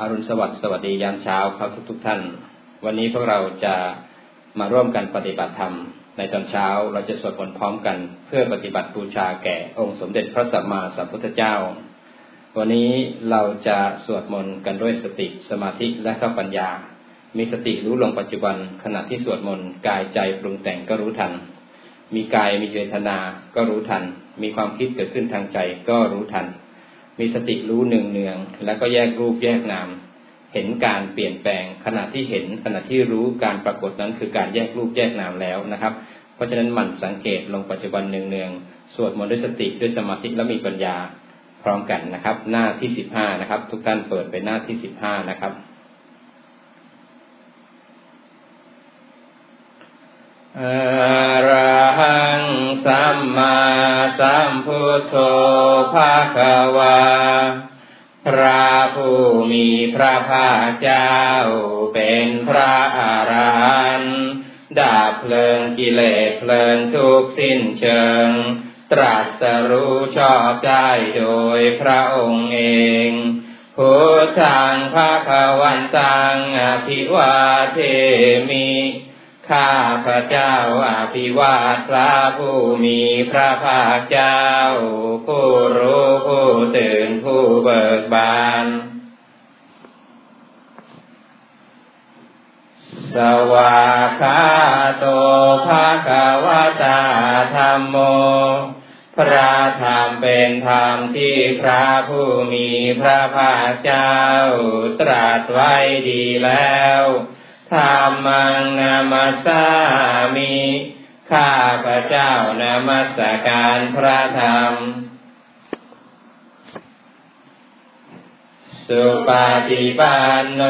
อรุณสวัสดิ์สวัสดียามเช้าครับทุกทุกท่าน วันนี้พวกเราจะมาร่วมกันปฏิบัติธรรม ในตอนเช้าเราจะสวดมนต์พร้อมกัน เพื่อปฏิบัติบูชาแก่องค์สมเด็จพระสัมมาสัมพุทธเจ้า วันนี้เราจะสวดมนต์กันด้วยสติสมาธิและก็ปัญญา มีสติรู้ลงปัจจุบันขณะที่สวดมนต์กายใจปรุงแต่งก็รู้ทัน มีกายมีเวทนา ก็รู้ทัน มีความคิดเกิดขึ้นทางใจก็รู้ทัน มีสติรู้หนึ่งเนืองแล้วก็แยกรูปแยกนาม เห็นการเปลี่ยนแปลงขณะที่เห็นขณะที่รู้การปรากฏนั้นคือการแยกรูปแยกนามแล้วนะครับ เพราะฉะนั้นหมั่นสังเกตลงปัจจุบันหนึ่งเนืองสวดมนต์ด้วยสติด้วยสมาธิและมีปัญญาพร้อมกันนะครับ หน้าที่สิบห้านะครับ ทุกท่านเปิดไปหน้าที่สิบห้านะครับอระหัง สัมมาสัมพุทโธภาควาพระผู้มีพระภาคเจ้า เป็นพระอรหันต์ดับเพลิงกิเลสเพลิงทุกสิ้นเชิง ตรัสรู้ชอบได้โดยพระองค์เองพุทธังภาควันตังอภิวาเทมิ ข้าพระเจ้าอภิวาทพระผู้มีพระภาคเจ้า ผู้รู้ผู้ตื่นผู้เบิกบาน สวาคาโตภาควตาธรรมโม พระธรรมเป็นธรรมที่พระผู้มีพระภาคเจ้า ตรัสไว้ดีแล้ว ธรรมังนามาสามิข้าพระเจ้านามัสการพระธรรม สุปฏิปันโน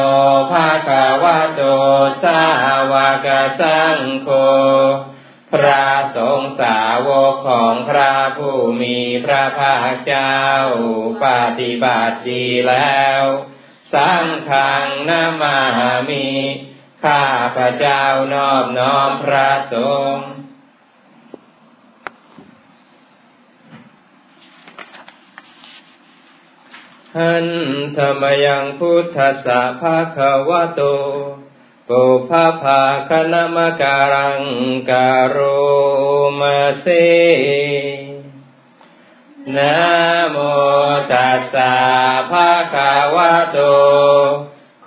ภาควะโตสาวกสังโฆพระสงฆ์สาวกของพระผู้มีพระภาคเจ้า ปฏิบัติดีแล้ว สังฆังนามามิ ข้าพระเจ้านอบน้อมพระสงฆ์หันธรรมยังพุทธสะภาควะโตปุพาภาคณมการังการุมาเสนะโมตัสสะภาควะโต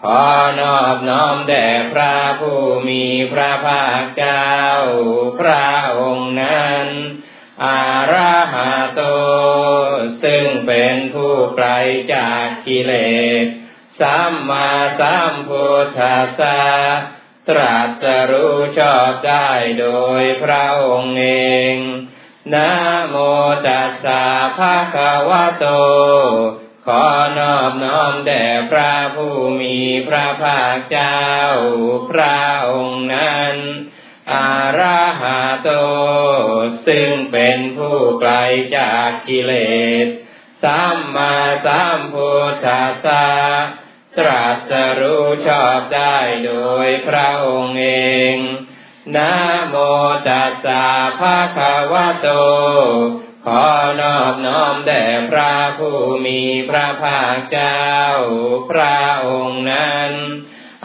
ขอนอบน้อมแด่พระผู้มีพระภาคเจ้า พระองค์นั้น อาราหาโต ซึ่งเป็นผู้ไกลจากกิเลส สัมมาสัมพุทธัสสะตรัสรู้ชอบได้โดยพระองค์เองนะโมตัสสะภะคะวะโต ขอนอบน้อมแด่พระผู้มีพระภาคเจ้า พระองค์นั้น อาราหาโต ซึ่งเป็นผู้ไกลจากกิเลสสัมมาสัมพุทธัสสะตรัสรู้ชอบได้โดยพระองค์เองนะโมตัสสะภะคะวะโต ขอนอบน้อมแด่พระ ผู้มีพระภาคเจ้า พระองค์นั้น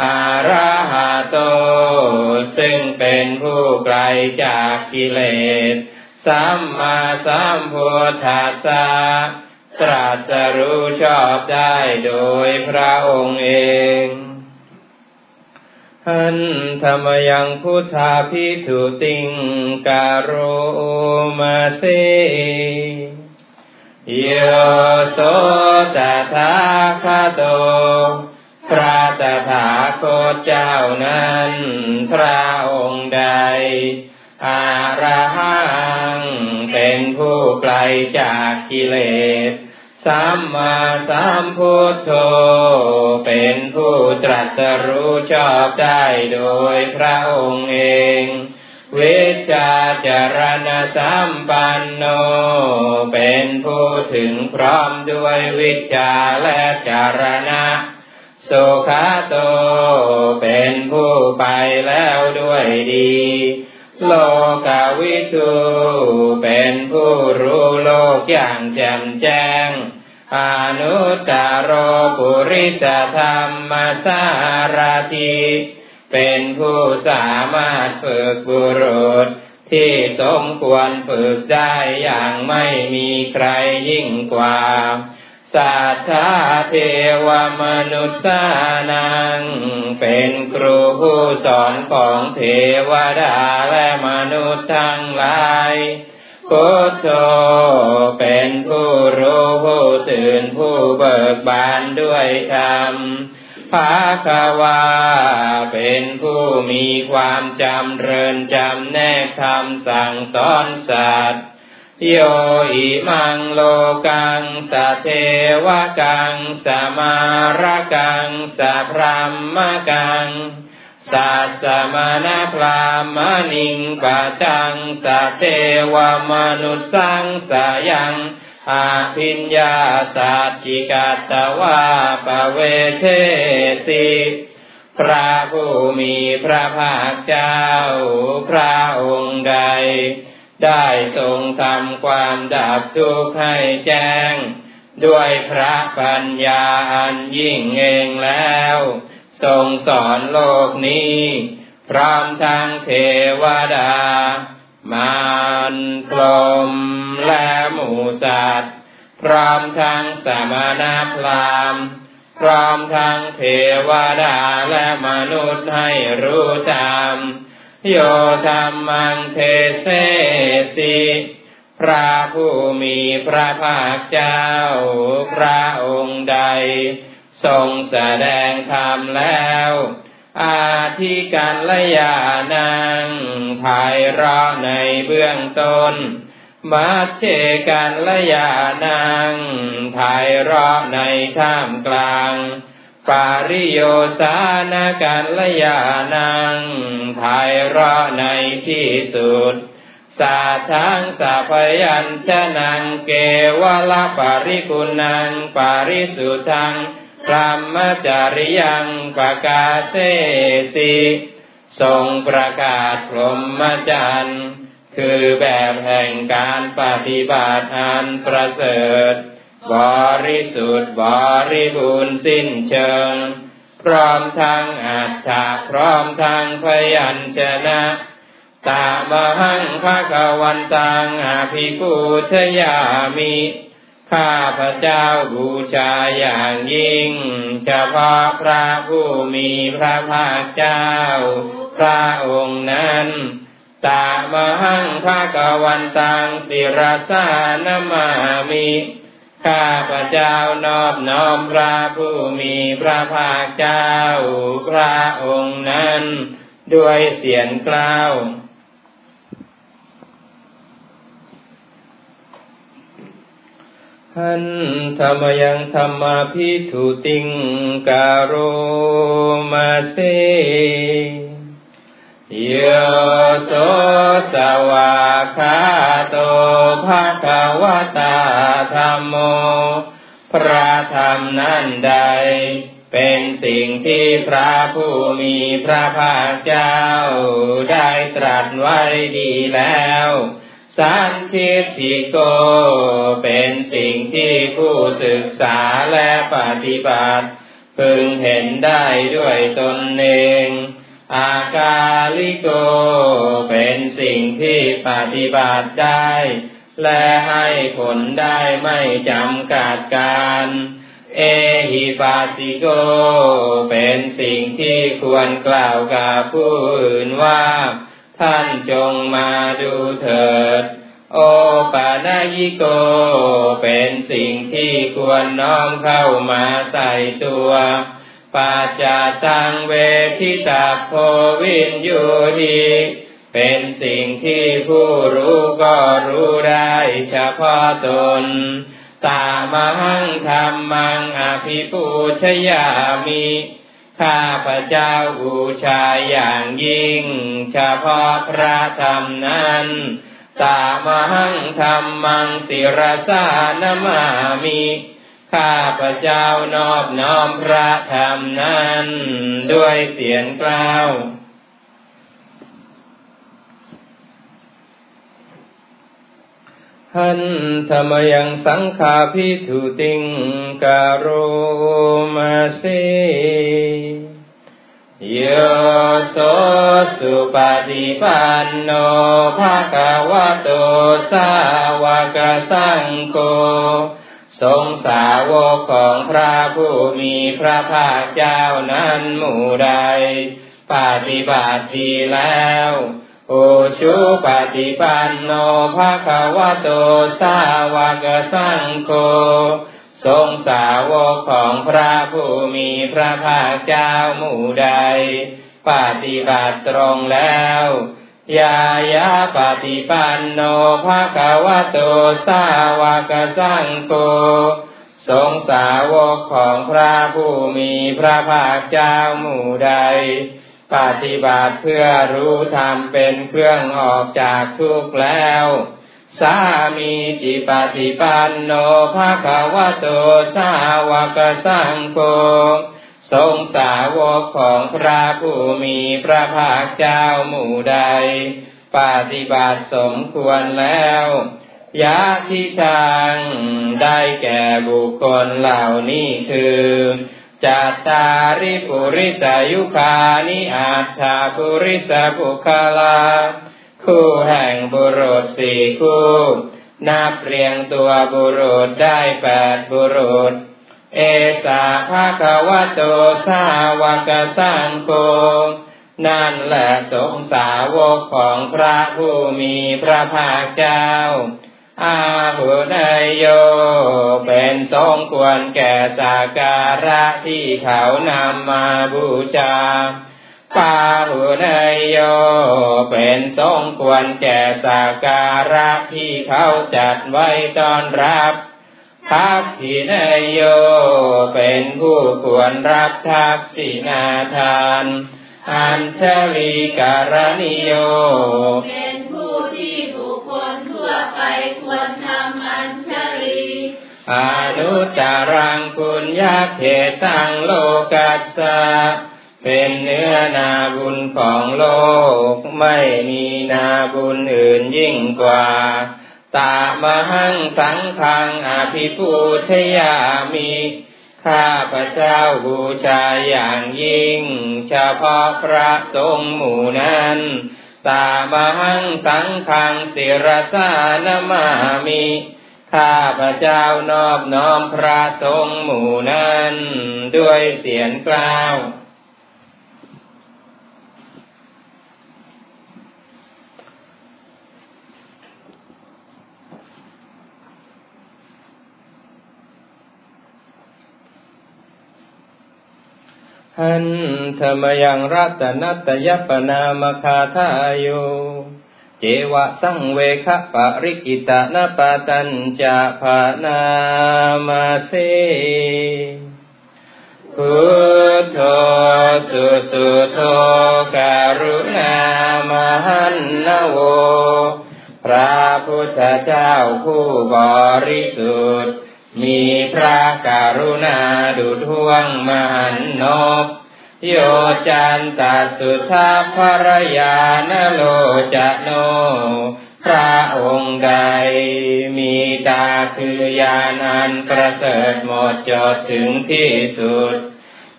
อาราหาโต ซึ่งเป็นผู้ไกลจากกิเลส สัมมาสัมพุทธัสสะตรัสรู้ชอบได้โดยพระองค์เองหันธรรมยังพุทธาพิสุติงการโรมาเส โยโสตถาคโต พระตถาคตเจ้านั้น พระองค์ใด อาระหัง เป็นผู้ไกลจากกิเลส สัมมาสัมพุทโธ เป็นผู้ตรัสรู้ชอบได้โดยพระองค์เอง วิชาจารณสัมปันโน เป็นผู้ถึงพร้อมด้วยวิชาและจารณะ สุขาโต เป็นผู้ไปแล้วด้วยดี โลกาวิทูเป็นผู้รู้โลกอย่างแจ่มแจ้ง อนุตตรปุริสธรรมสารติ เป็นผู้สามารถฝึกบุรุษ ที่สมควรฝึกได้อย่างไม่มีใครยิ่งกว่าสัทธาเทวมนุษย์นัง เป็นครูผู้สอนของเทวดาและมนุษย์ทั้งหลายพุทโธเป็นผู้รู้ผู้ตื่นผู้เบิกบานด้วยธรรม ภาควา เป็นผู้มีความจำเริญจำแนกธรรมสั่งสอนสัตว์โยอิมังโลกังสเทวกัง สมารกัง สพรหมกังสัสมานาพรามณิงปะจังสเทวมนุสังสยัง อาพิญญาสัจจิกัตวาปเวเทสิพระผู้มีพระภาคเจ้า พระองค์ใด ได้ทรงทำความดับทุกข์ให้แจ้ง ด้วยพระปัญญาอันยิ่งเองแล้ว ทรงสอนโลกนี้ พร้อมทั้งเทวดา มารพรมและหมูสัตว์ พร้อมทั้งสมณพราหมณ์ พร้อมทั้งเทวดาและมนุษย์ให้รู้ตามโยธรรมังเทเสสิพระผู้มีพระภาคเจ้า พระองค์ใด ทรงแสดงธรรมแล้ว อาทิกันละยานังภายรอในเบื้องต้น มัชเชกันละยานังภายรอในท่ามกลาง ปาริโยสานกันละยานังภายรอในที่สุด สาทังสัพยัญชนังเกวลปาริกุนังปาริสุทัง พรหมจาริยังประกาศเสสิทรงประกาศพรหมจรรย์คือแบบแห่งการปฏิบัติอันประเสริฐ บริสุทธิ์บริบูรณ์สิ้นเชิง พร้อมทั้งอัตถะพร้อมทั้งพยัญชนะตามหังภะกวันตังอาภิปูชยามิ ข้าพระเจ้าบูชาอย่างยิ่งเฉพาะพระผู้มีพระภาคเจ้า พระองค์นั้นตามหังภะกวันตังสิรสานมามิข้าพระเจ้านอบน้อมพระผู้มีพระภาคเจ้า พระองค์นั้น ด้วยเสียงกล่าว หันธรรมยังธรรมาพิทุติงการโรมาเซโยโสสวาคาโตภะคะวตาธรรมโม พระธรรมนั้นใด เป็นสิ่งที่พระผู้มีพระภาคเจ้าได้ตรัสไว้ดีแล้ว สันทิติโก เป็นสิ่งที่ผู้ศึกษาและปฏิบัติ พึงเห็นได้ด้วยตนเองอากาลิโก เป็นสิ่งที่ปฏิบัติได้ และให้ผลได้ไม่จำกัดการ เอหิปัสสิโก เป็นสิ่งที่ควรกล่าวกับผู้อื่นว่า ท่านจงมาดูเถิด โอปานายิโก เป็นสิ่งที่ควรน้อมเข้ามาใส่ตัวปัจจตังเวทิตาโพวินยูดีเป็นสิ่งที่ผู้รู้ก็รู้ได้เฉพาะตน ตามังธรรมังอภิปูชยามิ ข้าพระเจ้าบูชาอย่างยิ่ง เฉพาะพระธรรมนั้นตามหังธรรมังสิรสานมามิข้าพระเจ้านอบน้อมพระธรรมนั้น ด้วยเสียงกล่าว หันธรรมยังสังขาพิทุติงการุมาเสโยโสสุปฏิปันโนภะคะวะโตสาวกสังโฆทรงสาวกของพระผู้มีพระภาคเจ้านั้นหมู่ใด ปฏิบัติดีแล้ว โอชุปฏิปันโนภะคะวะโตสาวกสังโฆทรงสาวกของพระผู้มีพระภาคเจ้าหมู่ใด ปฏิบัติตรงแล้วยายาปฏิปันโนภะคะวะโตสาวกสังโฆทรงสาวกของพระผู้มีพระภาคเจ้าหมู่ใด ปฏิบัติเพื่อรู้ธรรมเป็นเครื่องออกจากทุกข์แล้ว สามีจิปฏิปันโนภาควะโตสาวกสังโฆทรงสาวกของพระผู้มีพระภาคเจ้าหมู่ใด ปฏิบัติสมควรแล้วยะทิทางได้แก่บุคคลเหล่านี้คือ จัตตาริปุริสายุคานิอัตถาปุริสบุคลา คู่แห่งบุรุษสี่คู่ นับเรียงตัวบุรุษได้แปดบุรุษ เอสาภาควะโตสาวกสังโฆนั่นแหละสงสาวกของพระผู้มีพระภาคเจ้า อาหุนยโย เป็นสมควรแก่สัการะที่เขานำมาบูชาปาหุนยโย เป็นสมควรแก่สัการะที่เขาจัดไว้ต้อนรับทักษินยโย เป็นผู้ควรรับทักษินาทาน อัญชลีการณิโย เป็นผู้ที่ ไปควรทำอัญชลีอนุจารังคุญญาเขตังโลกัสสะเป็นเนื้อนาบุญของโลก ไม่มีนาบุญอื่นยิ่งกว่า ตามหังสังขังอภิปูชยามิข้าพระเจ้าบูชาอย่างยิ่ง เฉพาะพระสงฆ์หมู่นั้น ตามหังสังขังศิรสานมามิข้าพระเจ้านอบน้อมพระสงฆ์หมู่นั้น ด้วยเสียงกล่าว หันธรรมยังรัตนัตยปนามคาทายโย เจวะสังเวคะปริกิตานปตัญจะภานามาเสพุทโธสุสุโธการุณามหันนโว พระพุทธเจ้าผู้บริสุทธิ์ มีพระกรุณาดุทวงมหันนกโยจันตสุทาภรยานโลจโน พระองค์ใด มีตาคือยานันประเสริฐหมดจดถึงที่สุด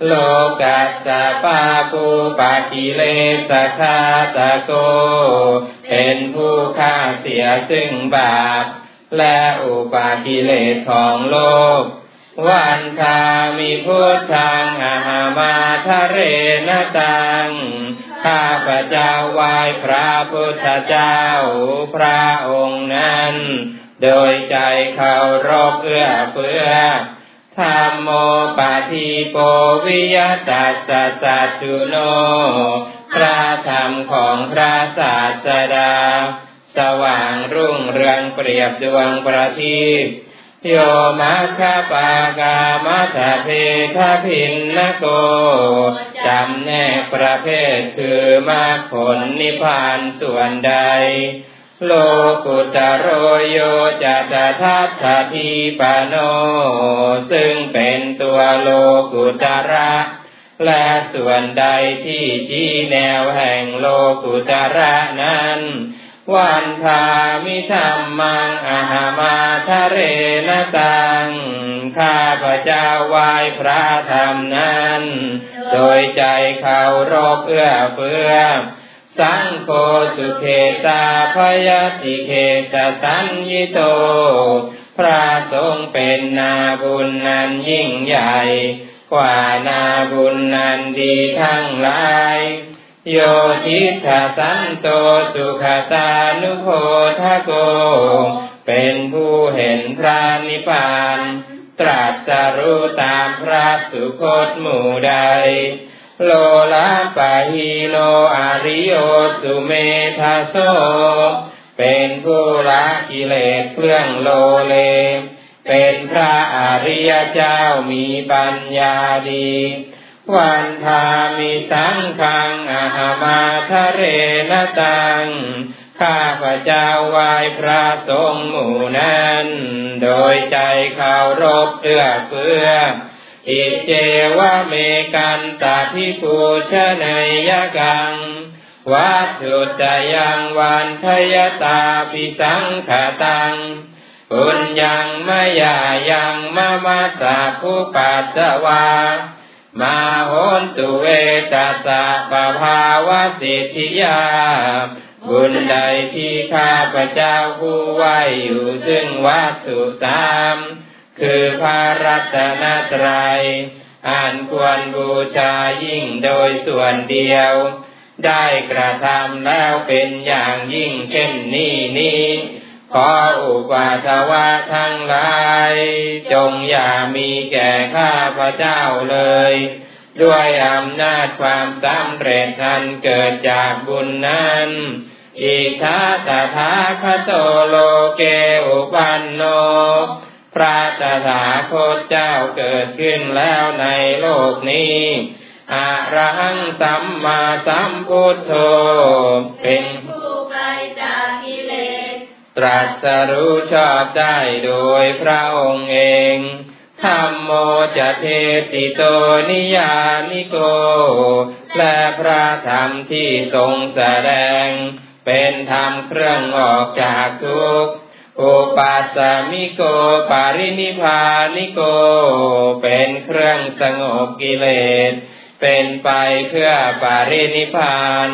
โลกัสสะปาปูปากิเลสคาตะโก เป็นผู้ฆ่าเสียซึ่งบาป และอุปากิเลสของโลก วันทามีพุทธังอาหามาทะเรนตัง ข้าพระเจ้าไหว้พระพุทธเจ้าพระองค์นั้น โดยใจเคารพเอื้อเฟื้อธรรมโมปาทิโปวิยตัสสะสัจจุโน พระธรรมของพระศาสดา สว่างรุ่งเรืองเปรียบดวงประทีปโยมัคคปากามัทเพทพินนโกจำแนกประเภทคือมรรคผลนิพพานส่วนใด โลกุตโรโยจัตทัตถทีปโน ซึ่งเป็นตัวโลกุตระและส่วนใดที่ชี้แนวแห่งโลกุตระนั้น วันทามิธรรมังอาหามาทะเรนตัง ข้าพระเจ้าไหว้พระธรรมนั้น โดยใจเขารบเอื้อเฟื้อ สังโฆสุเขตาพยติเขตสัญญิโต พระทรงเป็นนาบุญนั้นยิ่งใหญ่ กว่านาบุญนันดีทั้งหลาย โยทิทาสันโตสุขตานุโคทะโก เป็นผู้เห็นพระนิพพาน ตรัสรู้ตามพระสุคตหมู่ใด โลลาปะฮิโนอาริโยสุเมทาโซ เป็นผู้ละกิเลสเครื่องโลเลเป็นพระอริยเจ้ามีปัญญาดี วันทามิสังขังอาหามาทะเรนตัง ข้าพระเจ้าไหว้พระสงฆ์หมู่นั้น โดยใจเคารพเอื้อเฟื้อ อิเจวะเมกันตาพิภูชนยกัง วัตถุจยังวันทยตาปิสังขตังปุญญังมยายังมะมัสสะผู้ปัสสวา มาโหนตุเวตัสสะปะภาวะสิทธิยา บุญใดที่ข้าพระเจ้าผู้ไหวอยู่ซึ่งวัตถุสาม คือพระรัตนตรัยอันควรบูชายิ่งโดยส่วนเดียว ได้กระทำแล้วเป็นอย่างยิ่งเช่นนี้นี้ขออุปาทวะทั้งหลาย จงอย่ามีแก่ข้าพระเจ้าเลย ด้วยอำนาจความสำเร็จนั้นเกิดจากบุญนั้นอิทาตถาคโตโลเกอุปันโน พระตถาคตเจ้าเกิดขึ้นแล้วในโลกนี้อะระหังสัมมาสัมพุทโธเป็น ตรัสรู้ชอบได้โดยพระองค์เองธรรมโมจะเทติโตนิยานิโก และพระธรรมที่ทรงแสดง เป็นธรรมเครื่องออกจากทุกข์อุปัสสมิโกปารินิพานิโก เป็นเครื่องสงบกิเลส เป็นไปเพื่อปารินิพาน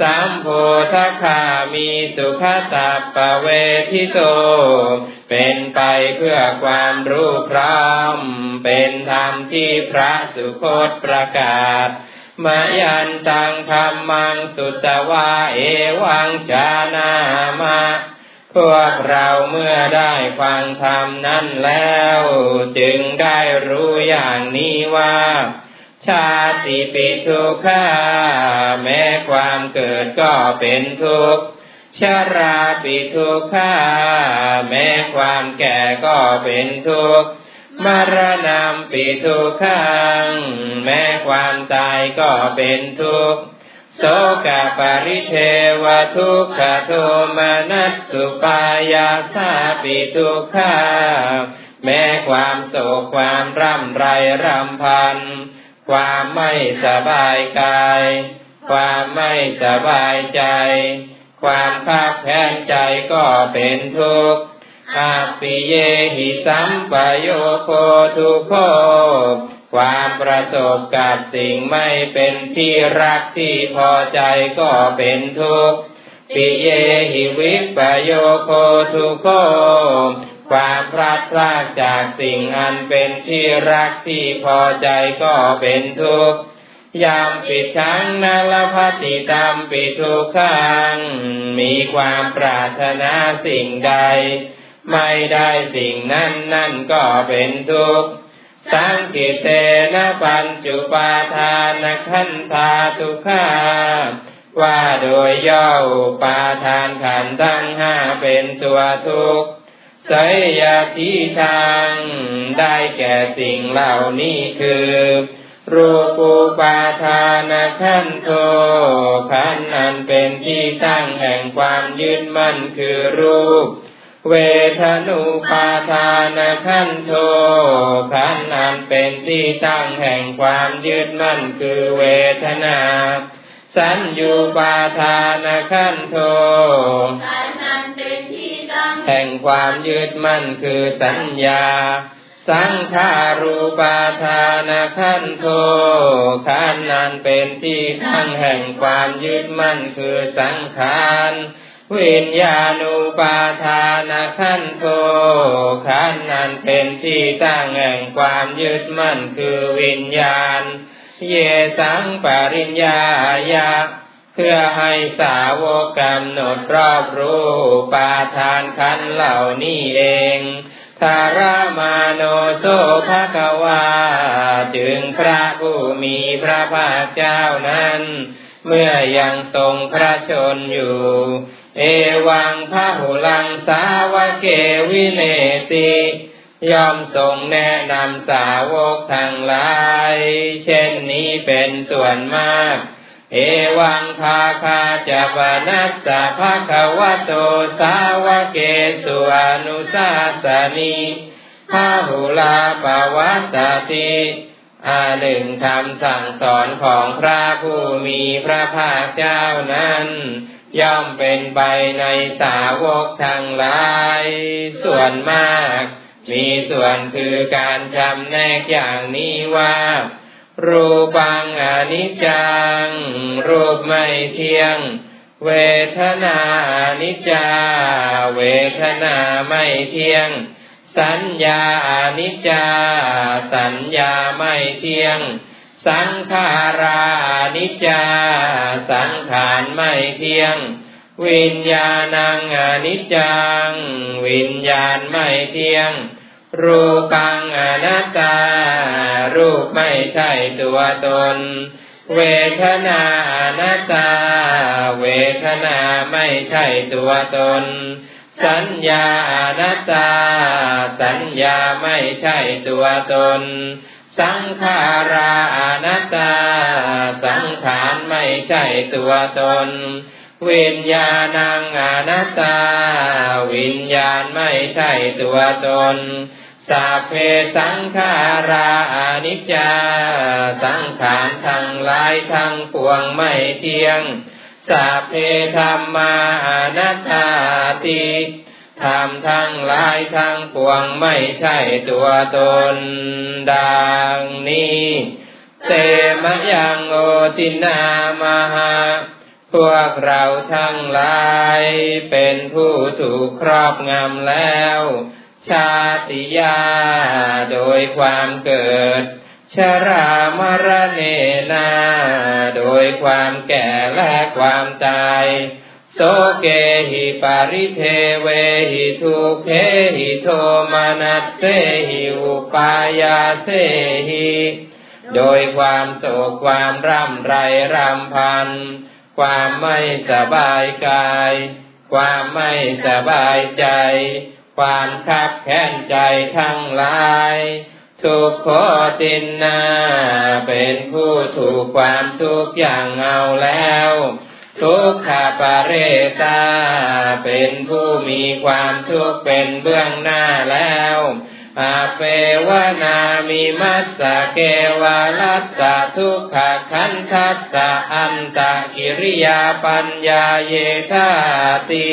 สัมโพธคามีสุขสัพปเวทิโสเป็นไปเพื่อความรู้พร้อม เป็นธรรมที่พระสุคตประกาศมายันตังธรรมังสุตวาเอวังจานามาพวกเราเมื่อได้ฟังธรรมนั้นแล้ว จึงได้รู้อย่างนี้ว่า ชาติปิทุกขาแม้ความเกิดก็เป็นทุกข์ชาราปิทุกขาแม้ความแก่ก็เป็นทุกข์มรณะปิทุกขังแม้ความตายก็เป็นทุกข์โสกปริเทวทุกขโทมนัสสุปายาสาปิทุกขาแม้ความโศกความร่ำไรรำพันธ์ ความไม่สบายกาย ความไม่สบายใจ ความภาคแค้นใจก็เป็นทุกข์อาปิเยหิสัมปโยโคทุโคความประสบกับสิ่งไม่เป็นที่รักที่พอใจก็เป็นทุกข์ปิเยหิวิปโยโคทุโค ความพลาดพลาดจากสิ่งอันเป็นที่รักที่พอใจก็เป็นทุกข์ยามปิดชังนาลพัติตามปิดทุกขัง มีความปรารถนาสิ่งใด ไม่ได้สิ่งนั้นนั่นก็เป็นทุกข์ สังกิเตนะปัญจุปาทานขันธาทุกขาว่าโดยย่อปาทานขันทั้งห้าเป็นตัวทุกข์ สยทิทางได้แก่สิ่งเหล่านี้คือ รูปูปาทานขันโทขันนั้นเป็นที่ตั้งแห่งความยึดมั่นคือรูป เวทนุปาทานขันโทขันนั้นเป็นที่ตั้งแห่งความยึดมั่นคือเวทนา สัญญูปาทานขันโทขันธ์นั้นเป็นที่ตั้งแห่งความยึดมั่นคือสัญญา สังขารูปาทานขันโทขันธ์นั้นเป็นที่ตั้งแห่งความยึดมั่นคือสังขารวิญญาณูปาทานขันโทขันธ์นั้นเป็นที่ตั้งแห่งความยึดมั่นคือวิญญาณ เยสังปริญญายาเพื่อให้สาวกกำหนดรอบรู้ปาทานขันเหล่านี้เองทารามาโนโซภะคะวา จึงพระผู้มีพระภาคเจ้านั้น เมื่อยังทรงพระชนอยู่ เอวังพระหุลังสาวเกวิเนติ ย่อมทรงแนะนำสาวกทั้งหลาย เช่นนี้เป็นส่วนมาก เอวังภาคาจะปนัสสะภะควโตสาวเกสุอนุสาสนีพาหุลาปวัตติอาหนึ่งคำสั่งสอนของพระผู้มีพระภาคเจ้านั้น ย่อมเป็นไปในสาวกทั้งหลาย ส่วนมาก มีส่วนคือการจำแนกอย่างนี้ว่า รูปังอนิจจัง รูปไม่เที่ยง เวทนาอนิจจา เวทนาไม่เที่ยง สัญญาอนิจจา สัญญาไม่เที่ยง สังขารานิจจา สังขารไม่เที่ยง วิญญาณังอนิจจัง วิญญาณไม่เที่ยง รูปังอนัตตา รูปไม่ใช่ตัวตน เวทนาอนัตตา เวทนาไม่ใช่ตัวตน สัญญาอนัตตา สัญญาไม่ใช่ตัวตน สังขาราอนัตตา สังขารไม่ใช่ตัวตน วิญญาณังอนัตตา วิญญาณไม่ใช่ตัวตนสัพเพสังขาราอนิจจา สังขารทั้งหลายทั้งปวงไม่เที่ยงสัพเพธรรมาอนัตตาติธรรมทั้งหลายทั้งปวงไม่ใช่ตัวตนดังนี้ เตมยังโอตินามหา พวกเราทั้งหลายเป็นผู้ถูกครอบงำแล้ว ชาติยาโดยความเกิด ชรามรเนนาโดยความแก่และความตาย โสเกหิปาริเทเวหิทุเพหิโทมานัสเสหิอุปายาเสหิโดยความโศกความร่ำไรรำพัน ความไม่สบายกาย ความไม่สบายใจ ความคับแค้นใจทั้งหลาย ทุกโคตินนาเป็นผู้ถูกความทุกข์อย่างเอาแล้ว ทุกขปาเรตาเป็นผู้มีความทุกข์เป็นเบื้องหน้าแล้ว อาเปวนามิมัสสะเกวาลัสสะทุกขขันทัสสะอันตะกิริยาปัญญาเยธาติ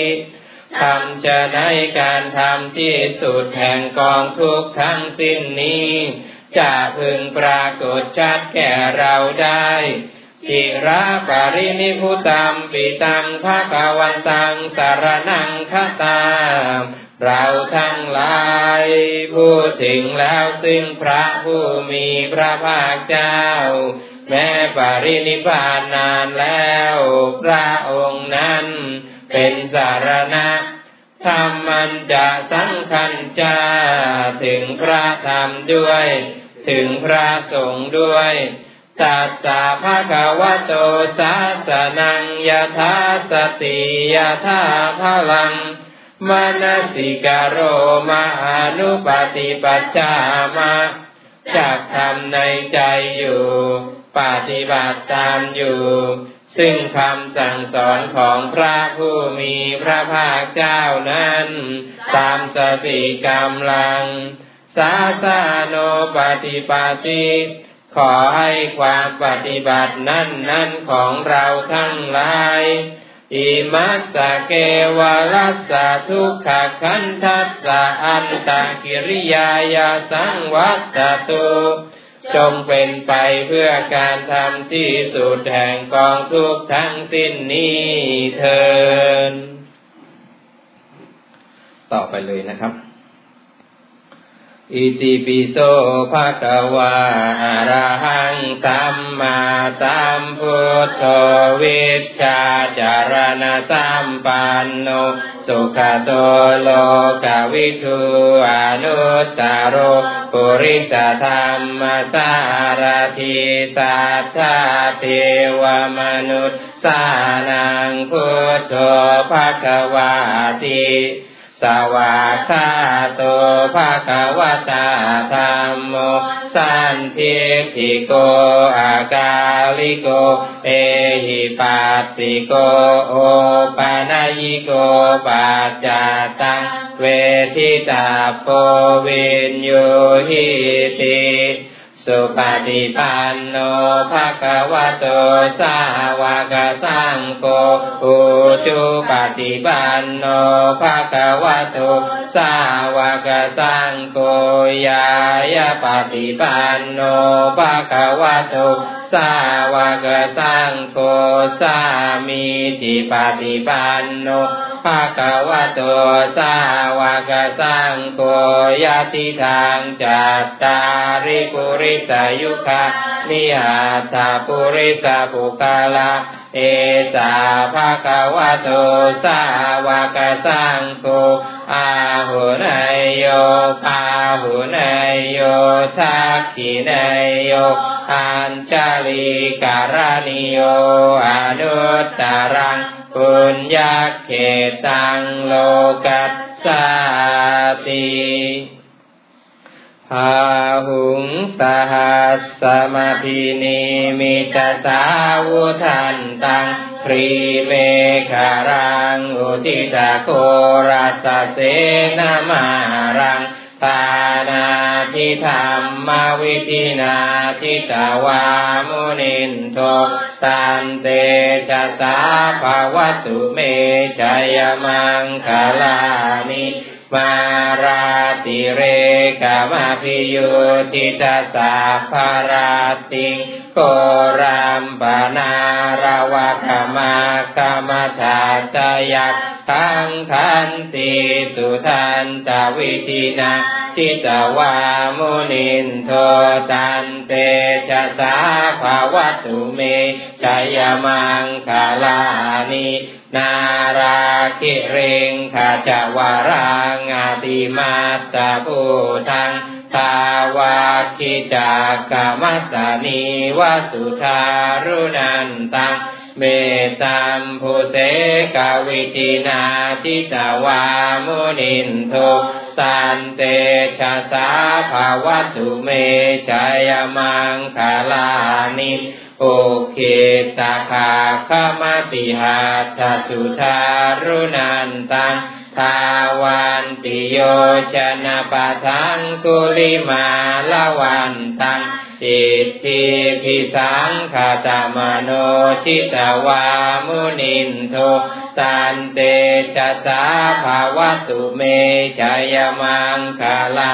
ทำจะในการทำที่สุดแห่งกองทุกข์ทั้งสิ้นนี้จะพึงปรากฏชัดแก่เราได้จิราปรินิพุตัมปิตังภะคะวันตังสารนังคตา เราทั้งหลายพูดถึงแล้วซึ่งพระผู้มีพระภาคเจ้า แม้ปรินิพานนานแล้ว พระองค์นั้นเป็นสารณะธรรมันจะสังคัญจาถึงพระธรรมด้วย ถึงพระสงฆ์ด้วยตัสสะภะคะวะโตสาสนังยะถาสติยะถาพลัง มนสิกาโรมหานุปฏิปัชฌามะจากทำในใจอยู่ ปฏิบัติตามอยู่ ซึ่งคำสั่งสอนของพระผู้มีพระภาคเจ้านั้น ตามสติกำลัง สาสาโนปฏิปติขขอให้ความปฏิบัตินั้นนั้นของเราทั้งหลาย อิมัสสะเกวลัสสะทุกขคันทัสสะอันตกิริยายาสังวัตตุจงเป็นไปเพื่อการทำที่สุดแห่งกองทุกทั้งสิ้นนี้เทิน ต่อไปเลยนะครับ อิติปิโสภะคะวาอะระหังสัมมาสัมพุทโธวิชชาจารณะสัมปันโนสุขโตโลกวิทูอนุตตโรปุริสธรรมสารทิสัทธาเทวมนุษย์สานังพุทโธภะคะวาติ สวากาโตภะคะวะตาธรรมโมสันทิติโกอากาลิโก เอหิปัสสิโกโอปานายิโกปัจจตังเวทิตาโพวินโยหิติ สุปฏิปันโนภะคะวะโตสาวกสังโฆอุชุปฏิปันโนภะคะวะโตสาวกสังโฆยายปฏิปันโนภะคะวะโตสาวกสังโฆสามีจิปฏิปันโน ภะคะวะโตสาวกสังโฆยะติทางจัตตาริปุริสายุคานิหัตาปุริสาปุกาลาเอสาภะคะวะโตสาวกสังโฆอาหุนายโยปาหุนายโยทักขินายโย อัญชลีการณิโยอนุตตรังปุญญาเขตังโลกัสสาติพาหุงสหัสสมาพินิมิตสาวุทันตังพรีเมฆารังอุทิตาโครัสเสนามารัง ทานาทิธรรมวิธินาทิสาวามุนินโทตันเตชะสาภาวตุเมชยมังคลานิ มาราติเรกามาพิยุติตาสาภาราติโกรัมปนาราวะขมากรรมถาตยักขังขันติสุทันตวิธินาทิตวามุนินโทตันเตชะสาภาวตุเมชยมังคลานินา ราคิเรงขจาวารังอาติมาตาภูทังทาวาคิจากามัสานีวสุธารุนันตังเมตัมภูเสกวิตินาทิตาวามุนินโทสันเตชะสาภาวตุเมชยมังคลานิ โอเคตาคาขมาติหาทสุธารุนันตังทาวันติโยชนะปะทังกุลิมาลวันตังอิทธิพิสังคาตามโนชิตวามุนินโทตันเตชะสาภาวตุเมชยมังคาลา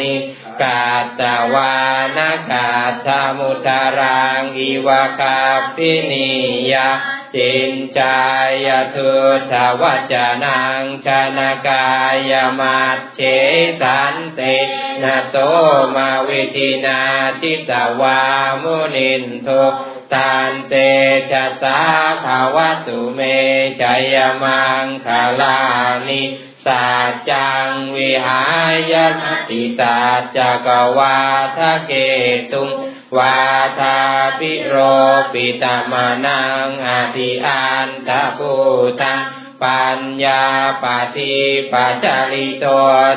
นิ กาตวานากาธมุตารังอิวาคาปินิยาจินจายทุทวัจนังชนากายมัดเฉสันเตนะโสมาวิตินาทิตวามุนินโทตันเตจะสาภาวตุเมจยมังคลานิ สัจจังวิหายติสัจจกวาทะเกตุงวาทาปิโรปิตามานังอาทิอันตะปูตังปัญญาปฏิปัจจริโต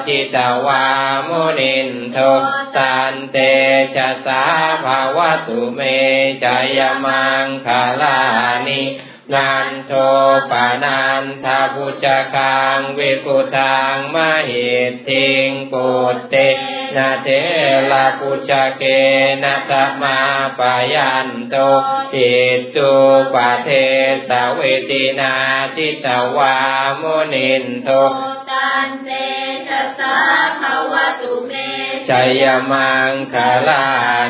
จิตวามุนินโทตันเตชะสาภะวะตุเม ชะยะมังคะลานิ นันโทปะนันทะภุชะคังวิพุธัง มะหิทธิงปุตเตนะ เถระภุชะเคนะ ทะมาปะยันโต อิทธูปะเทสะวิธินา ชิตะวามุนินโทตันเตชะสาภวตุ เมชัยมังคลา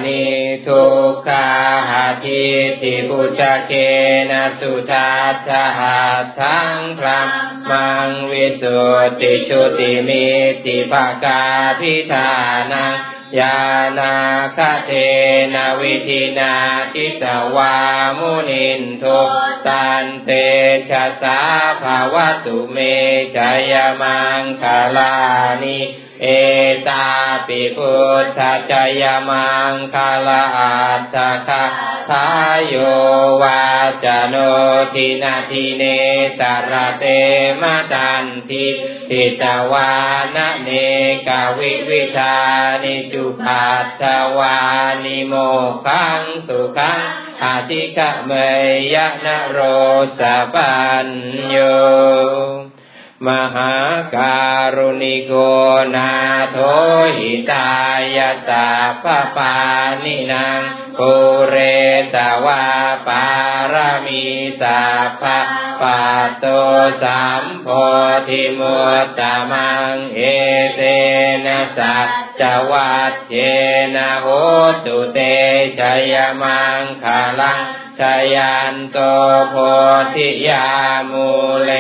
นิทุกขาหาทิติปุจเกนะสุทัสสหาทั้งพระมังวิสุทธิชุติมิติภากาพิธานังยานาคเทนาวิธินาทิสวามุนินโทตันเตชะสาภาวตุเมชัยมังคลานิ เอตาปิพุทธจยมังคาลาอัตถคาทายโยวาจโนทินาทิเนสารเตมะตันติทิตวานะเนกาวิวิธานิจุปัสสวานิโมขังสุขังอาทิกะเมยะนะโรสะปัญโย มหาการุณิโกนาโทหิตายาสาปปานินางปุเรตวาปารมีสาภาปาโตสัมโพธิมุตตมังเอเตนะสัจวัตเจนะโหตุเตชยมังคลัง ชยันโตโพธิยามูเล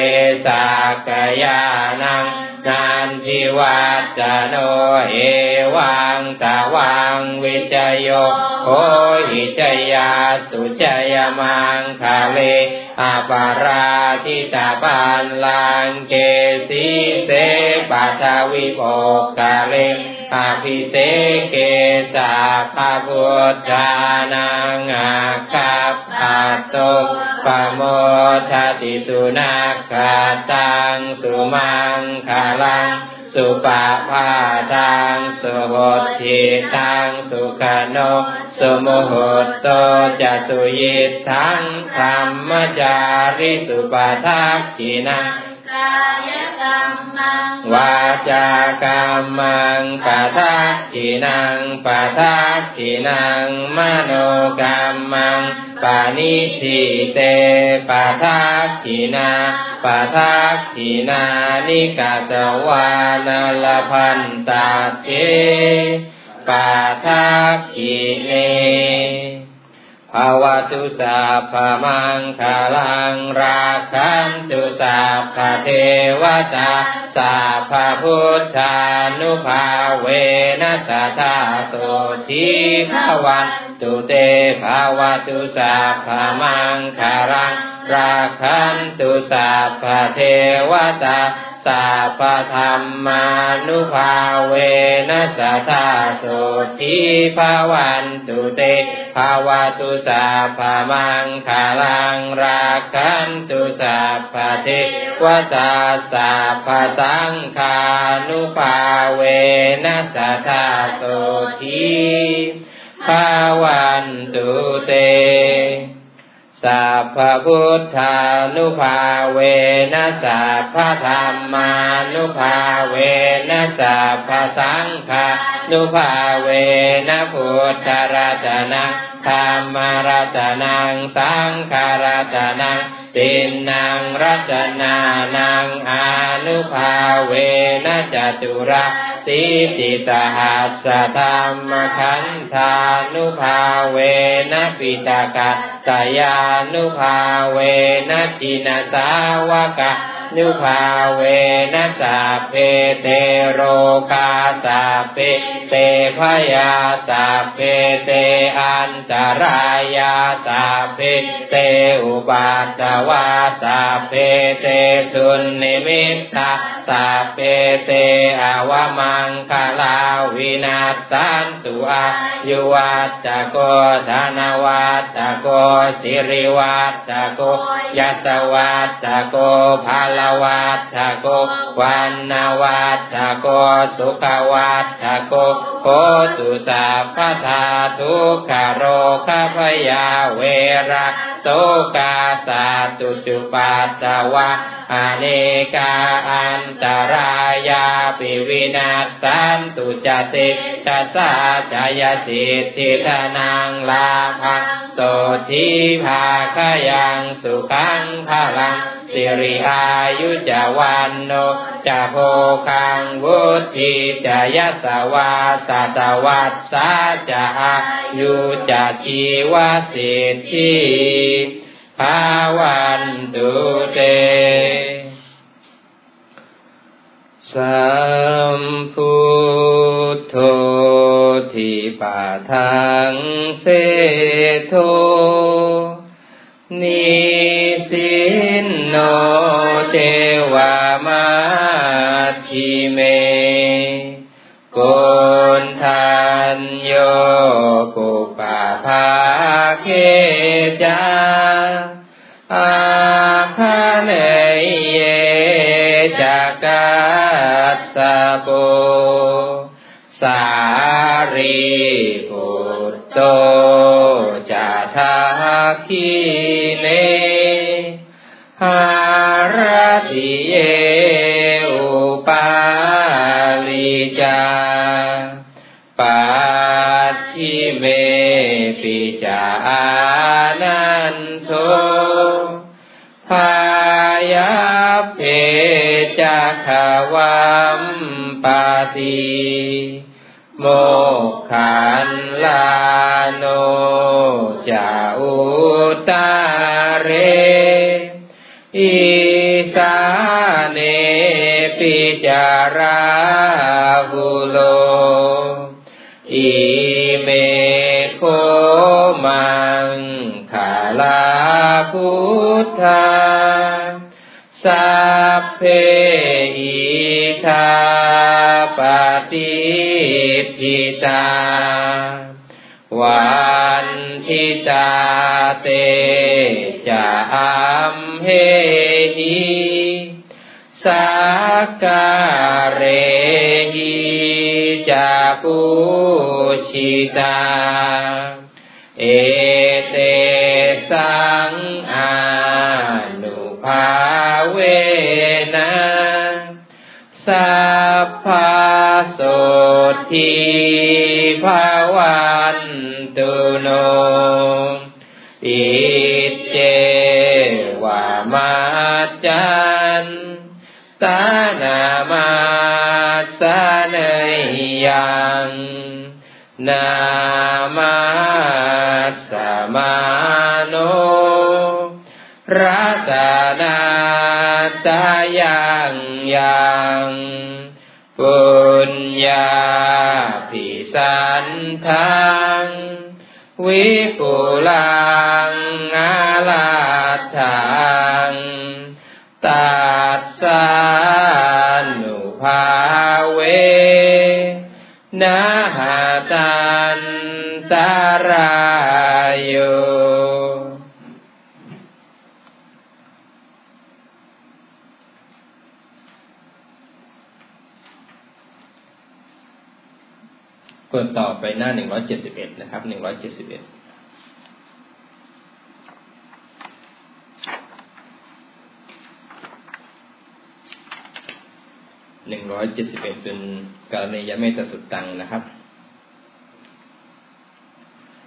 สากยานังนันทิวัจโนเอวังตาวังวิจโยโคหิจยาสุจยมังคาเลอาปาราทิตาปันลังเกสีเสปัทวิโภกาเล อาภิเสเกสาภาพุทธานังอาคาปัตโตปโมทติสุนักขาตังสุมังคาลังสุปาพาตังสุโหติตังสุขโนสุโมหตโตจะสุยิทังธรรมจาริสุปทักขินังกายกรรมัง วาจากรรมังปะทักขินังปะทักขินังมโนกรรมังปานิทิเตปะทักขินาปะทักขินานิกาสวานาลพันตาเทปะทักขิเน ภาวตุสัพพมังคาลังราคันตุสัพเทวตาสัพพุทธานุภาเวนัสสทาโสทิภาวันตุเตภาวตุสัพพมังคาลังราคันตุสัพพเทวตา สัพพธรรมานุภาเวนัสสทาโสทิภาวันตุเตภาวะตุสัพพมังคาลังราคันตุสัพพเทวตาสัพพสังฆานุภาเวนัสสทาโสทิภาวันตุเต สัพพพุทธานุภาเวนะสัพพธรรมานุภาเวนะสัพพสังฆานุภาเวนะพุทธรัตนังธรรมรัตนังสังฆรัตนังตินนางรัตนานังอนุภาเวนะจตุระ สิติสหัสธรรมักขันธานุภาเวนะปิฏะกัตตะยานุภาเวนะ ชินะสาวะกานุภาเวนะสัพเพเตโรคาสัพเพเต ภะยาสัพเพเตอันตะรายาสัพเพเตอุปัททะวาสัพเพเต ทุนนิมิตตา สัพเพเต อะวะมังคะลาวินัสสันตุอายุวัฑฒะโก ธะนะวัฑฒะโกสิริวัฑฒะโกยะสะวัฑฒะโก พะละวัฑฒะโกวัณณะวัฑฒะโกสุขะวัฑฒะโกโหตุสัพพะทาทุกขะโรคะภะยาเวรา โสกาสาตุจุปัสสวะอเนกาอันตรายาปิวินาสันตุจติจสาจายสิทธิธนังลาภังโสทิภาคยังสุขังพลังสิริอายุจวันโนจะโพคังวุธิจะยสวาสัตวัสสาจะอายุจะชีวสิทธิภาวันตุเต สัมพุทโธทิปาทังเสโท นิสินโน คีเนหารติเยอุปาลิจาปัจฉิเมปิจานันโทพายาเพจักวัมปาติโมขันลา โนจาอุตาเรอิสาเนปิจาราหุโล อิเมโคมังขาลาพุทธาสัพเพอิทาปฏิทิตา วันทิตาเตจะอัมเหหิสักการเรหิจะปุชิตา เอเตสังอานุภาเวนะสัพพาโสทิ ยังนามาสมาโนรัตนาตายังยังปุญญาภิสันทังวิปุลาารายโยกดต่อไปหน้าหนึ่งร้อยเจ็ดสิบเอ็ดนะครับหนึ่งร้อยเจ็ดสิบเอ็ดหนึ่งร้อยเจ็ดสิบเอ็ดเป็นกรณียเมตสุดตังนะครับ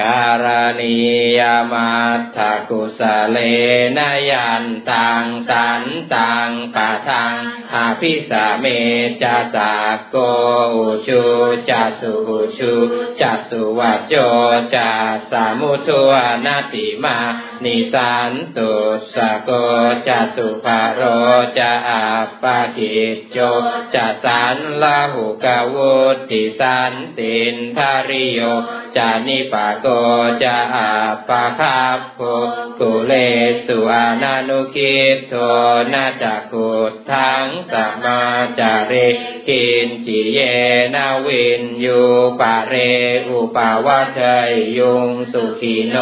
การณียมัตถกุสเลนยันตังสันตังปะทังอาภิสาเมจะสากโกอุชูจะสุอุชูจะสุวัจโจจะสามุทวนาติมานิสันตุสโกจะสุภาโรจะอาปากิจโจจะสันลาหุกาวุติสันตินทาริโยจานิปะโกจะอาปะคาโพกุเลสุอานานุกิตโทนาจักุทังสัมมาจาริกินจิเยนาวินยูปะเรอุปาวัชยยุงสุขีโน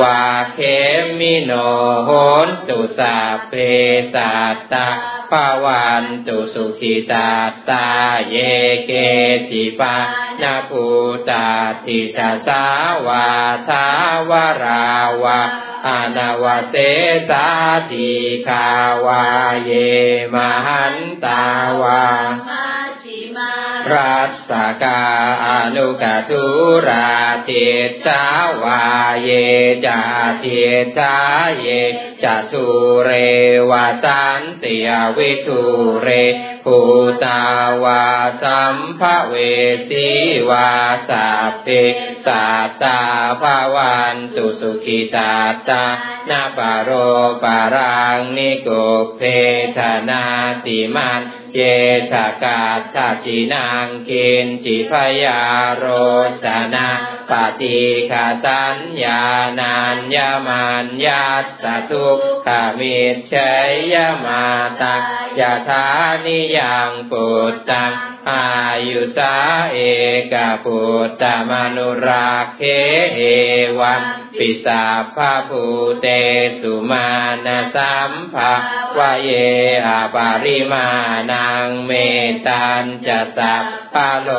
วาเคมิโนโหนตุสาเพสัตตาภาวันตุสุขิตาตาเยเกติปานาภูตาติตาสาวาทาวราวาอนาวเสสาติคาวาเยมหันตาวา รัสสกาอนุกตุราทิตาวาเยจาทิตาเยจตุเรวสันติยวิทุเร ภูตาวาสัมภเวสีวาสัพเพสัตตาภาวันตุสุขิตาตานาปโรปารังนิโกเพธนาติมันเจสกาตาจินางกินจิพยาโรสนาปฏิคาสัญญานัญญามันยัสสทุกขามิเชยมาตายาธานิยยังปุตตังอายุสาเอกปุตตมนุรักเคเอวันปิสาภาภูเตสุมาณสัมภาวะเยอาปาริมานังเมตันจะสัพพะโล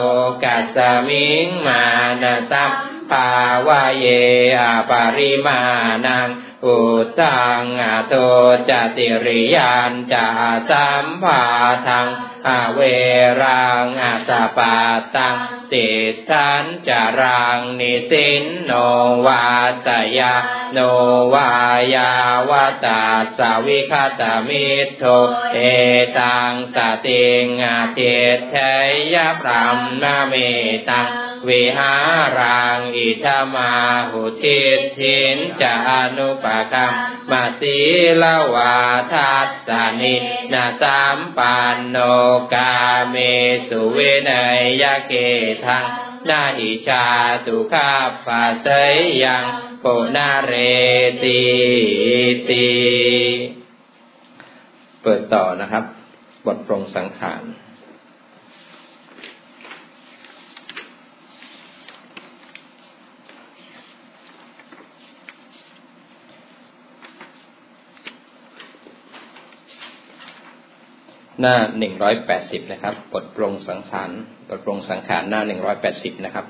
กัสมิงมาณสัมภาวะเยอาปาริมานัง อุตังอโตจติริยานจะสัมภาทังอเวรังอัสปาตังติทันจารังนิสินโนวาตยาโนวายาวตาสาวิคตามิโทเอตังสติงอาเทเทยพรัมนาเมตัง วิหารังอิทมาหุทิทินจานุปกรรมมาสีลาวาทัสสานินาสัมปันโนกาเมสุเวนยเกทังนาหิชาตุคาปาเสยยังโปนาเรติตีเปิดต่อนะครับ บทปรงสังขาร หน้าหนึ่งร้อยแปดสิบนะครับบทปรงสังขารบทปรงสังขารหน้าหนึ่งร้อยแปดสิบนะครับ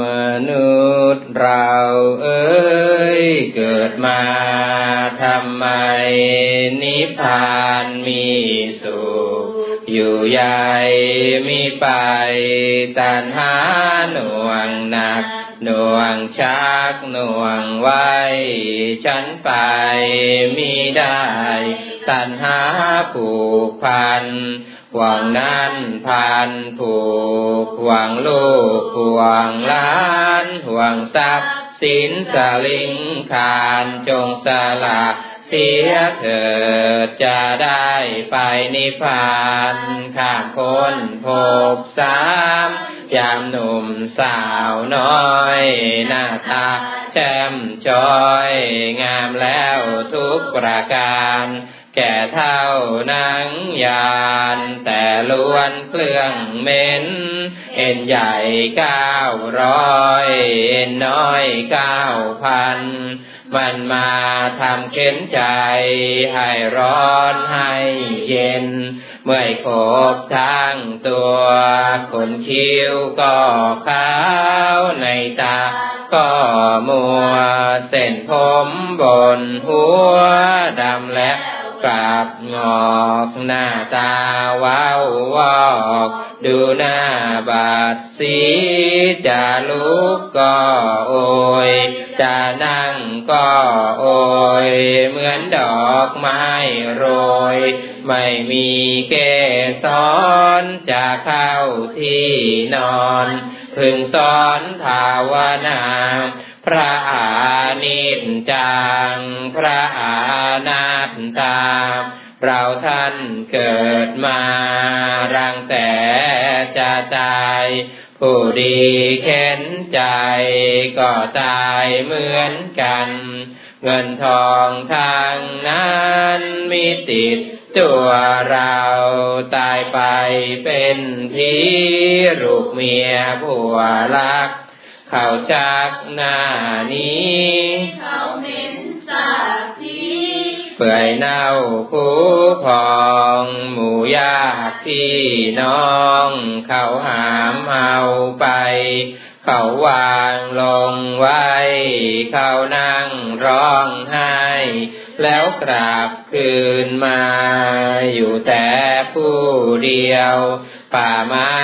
มนุษย์เราเอ้ยเกิดมาทำไม นิพพานมีสุขอยู่ใหญ่มีไป ตันหาหน่วงหนัก หน่วงชักหน่วงไว้ ฉันไปมิได้ ตัณหาผูกพันหวังนั้นพันผูกหวังลูกหวังล้านหวังทรัพย์สินสลิงคานจงสละ เสียเถิดจะได้ไปนิพพานข้ามพ้นภพสามยามหนุ่มสาวน้อยหน้าตาแช่มช้อยงามแล้วทุกประการแก่เท่านังยาน แต่ล้วนเครื่องเม้น เอ็นใหญ่เก้าร้อยเอ็นน้อยเก้าพัน มันมาทำเข็นใจให้ร้อนให้เย็น เมื่อยคบทั้งตัวขนคิ้วก็ขาวในตาก็มัวเส้นผมบนหัวดำและ กลับงอกหน้าตาว้าววอกดูหน้าบาดสีจะลุกก็โอยจะนั่งก็โอยเหมือนดอกไม้โรย ไม่มีเกสรจะเข้าที่นอน พึงสอนภาวนา พระอานิจจัง พระอานัตตา เราท่านเกิดมารังแต่จะตายผู้ดีเข็นใจก็ตายเหมือนกัน เงินทองทางนั้นมีติดตัวเราตายไปเป็นทีลูกเมียผัวรัก เขาชักหน้านี้ เขาเหม็นสาบสีเปื่อยเน่าคูพอง หมู่ญาติพี่น้อง เขาหามเอาไป เขาวางลงไว้ เขานั่งร้องไห้ แล้วกราบคืนมา อยู่แต่ผู้เดียว ป่าไม้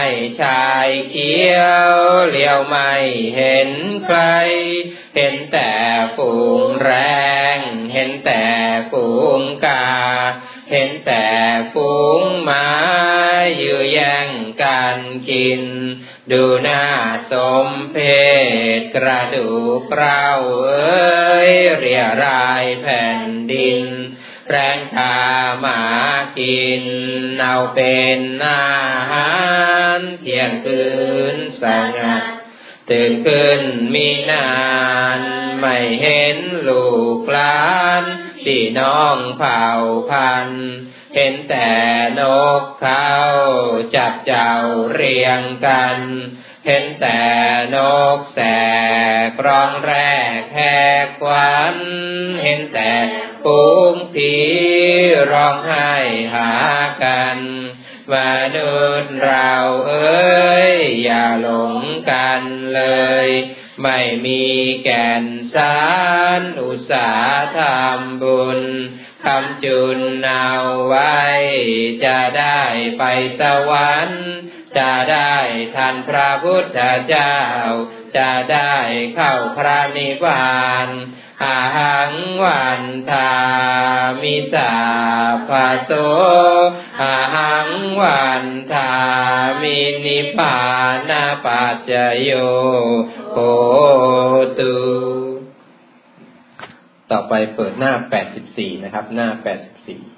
ชายเขียวเลี้ยวไม่เห็นใคร เห็นแต่ฝูงแรง เห็นแต่ฝูงกา เห็นแต่ฝูงหมายื้อแย่งกันกิน ดูหน้าสมเพศกระดูกเราเอ้ยเรียรายแผ่นดิน แรงทามากินเอาเป็นอาหารเที่ยงคืนสงัดตื่นขึ้นมีนานไม่เห็นลูกหลานพี่น้องเผ่าพันธุ์เห็นแต่นกเขาจับเจ้าเรียงกัน เห็นแต่นกแสกร้องแรกแหกควัน เห็นแต่ ฝูงผีร้องไห้หากันมนุษย์เราเอ้ย อย่าหลงกันเลย ไม่มีแก่นสารอุตสาหทำบุญคำจุนเอาไว้ จะได้ไปสวรรค์ จะได้ทันพระพุทธเจ้า จะได้เข้าพระนิพพาน หังวันทามิสาภาโสอหังวันทามินิพพานาปัจจโยโหตุต่อไปเปิดหน้า 84 นะครับ หน้า 84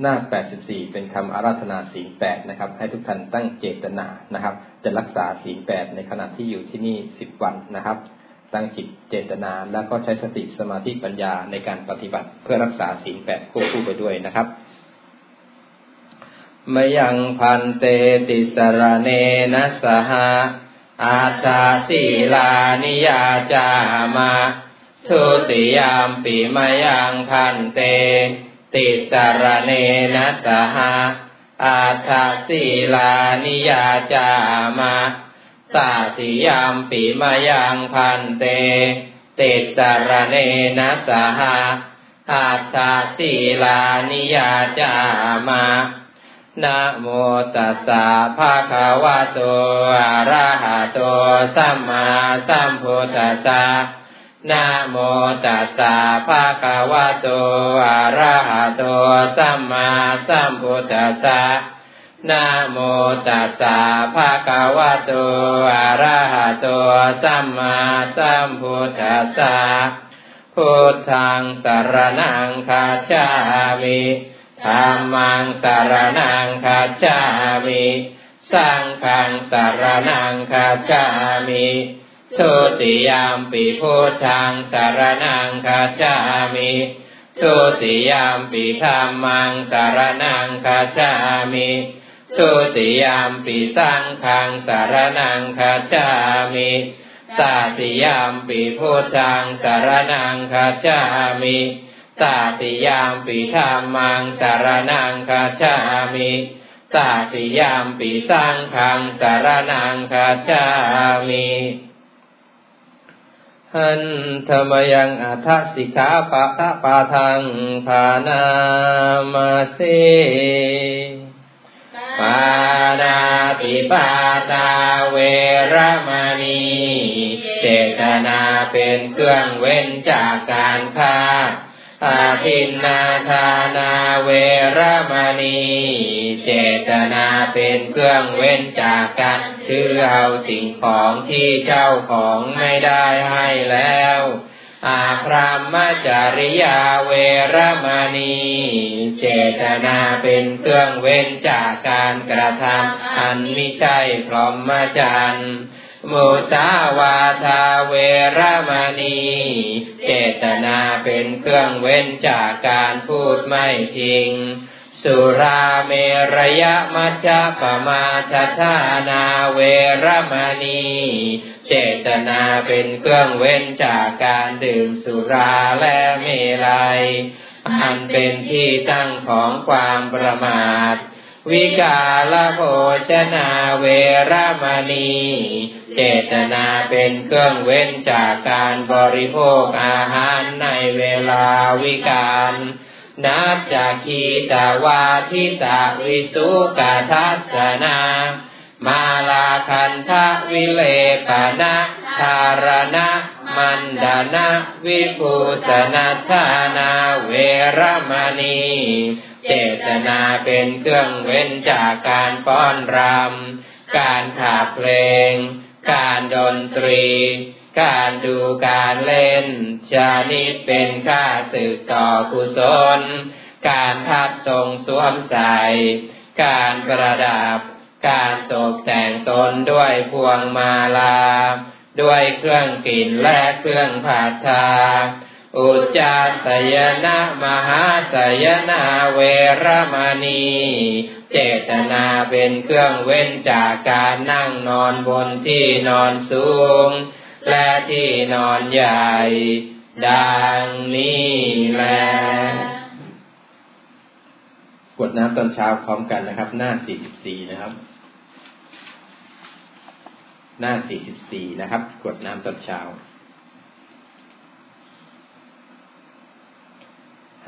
หน้า 84 เป็นคำอาราธนาศีลแปดนะครับ ให้ทุกท่านตั้งเจตนานะครับ จะรักษาศีลแปดในขณะที่อยู่ที่นี่10วันนะครับ ตั้งจิตเจตนาแล้วก็ใช้สติสมาธิปัญญาในการปฏิบัติเพื่อรักษาศีลแปดควบคู่ไปด้วยนะครับมยังพันเตติสรเนนะสหาอาตาสีลานิยาจามาทุติยามปีมยังพันเต ติสารเนนะสหาอาตาสีลานิยาจามาตาติยามปีมายังพันเต ติสารเนนะสหาอาตาสีลานิยาจามานะโมตัสสะภะคะวะโตอะระหะโตสัมมาสัมพุทธัสสะ นะโมตัสสะภะคะวะโต อะระหะโต สัมมาสัมพุทธัสสะนะโมตัสสะภะคะวะโต อะระหะโต สัมมาสัมพุทธัสสะพุทธังสารณังคาชามิธรรมังสารนังคาจามิ สังฆังสารนังคาจามิ ทุติยามปีพุทธังสารนังคาจามิทุติยามปีธรรมังสารนังคาจามิทุติยามปีสังฆังสารนังคาจามิตาติยามปีพุทธังสารนังคาจามิตาติยามปีธรรมังสารนังคาชามิตาติยามปีสังฆังสารนังคาชามิ หันธรรมยังอัฏฐสิกขาปะทะปาทังภานามาเสปานาติปาตาเวรมณีเจตนาเป็นเครื่องเว้นจากการฆ่า อาทินนาทานาเวรมณี เจตนาเป็นเครื่องเว้นจากการถือเอาสิ่งของที่เจ้าของไม่ได้ให้แล้ว อาพรามมจริยาเวรมณี เจตนาเป็นเครื่องเว้นจากการกระทำอันไม่ใช่พรหมจรรย์ มุสาวาทาเวรมณี เจตนาเป็นเครื่องเว้นจากการพูดไม่จริง สุราเมรยะมัจจปมาชชานาเวรมณี เจตนาเป็นเครื่องเว้นจากการดื่มสุราและเมลัย อันเป็นที่ตั้งของความประมาทวิกาลโภชนาเวรมณี เจตนาเป็นเครื่องเว้นจากการบริโภคอาหารในเวลาวิกาลนับจากขีตาวาทิตาวิสุกาทัสนา มาลาคันทะวิเลปนะธารณะมันดานะวิภูสนัชานาเวรมณี เจตนาเป็นเครื่องเว้นจากการป้อนรำ การขับเพลง การดนตรี การดูการเล่น ชานิดเป็นค่าสึกต่อกุศล การทัดทรงสวมใส่ การประดับ การตกแต่งตนด้วยพวงมาลา ด้วยเครื่องกลิ่นและเครื่องผาดทา อุจจาสยนะมหาสยนาเวรมณี เจตนาเป็นเครื่องเว้นจากการนั่งนอนบนที่นอนสูง และที่นอนใหญ่ ดังนี้แลกวดน้ำตอนเช้าพร้อมกันนะครับ หน้า 44 นะครับ หน้า 44 นะครับกวดน้ำตอนเช้า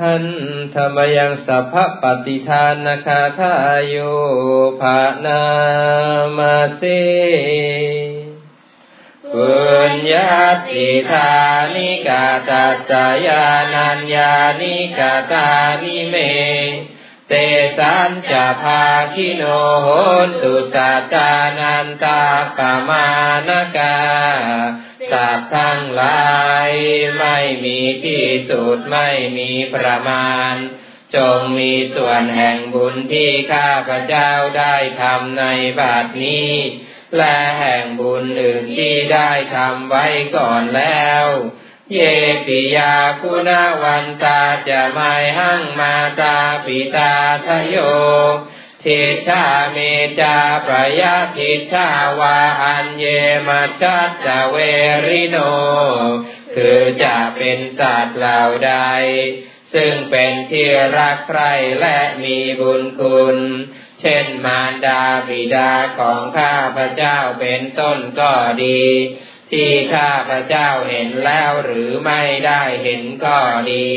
หันธรรมยังสัพพปฏิทานนาคาทาโยภานามาเสปุญญาติธานิกาตัสสยานัญญานิกาตานิเม เตสันจะภาคิโนโหตุสัจจานันตาปมานกา สัตว์ทั้งหลาย ไม่มีที่สุดไม่มีประมาณ จงมีส่วนแห่งบุญที่ข้าพเจ้าได้ทำในบัดนี้ และแห่งบุญอื่นที่ได้ทำไว้ก่อนแล้ว เยปิยาคุณวันตาจะไม่หั่งมาตาปิตาทโย ทิชาเมจาประยาทิชาวาอันเยมาชัตจเวริโน คือจะเป็นสัตว์เหล่าใด ซึ่งเป็นที่รักใคร่และมีบุญคุณ เช่นมารดาบิดาของข้าพระเจ้าเป็นต้นก็ดี ที่ข้าพระเจ้าเห็นแล้วหรือไม่ได้เห็นก็ดี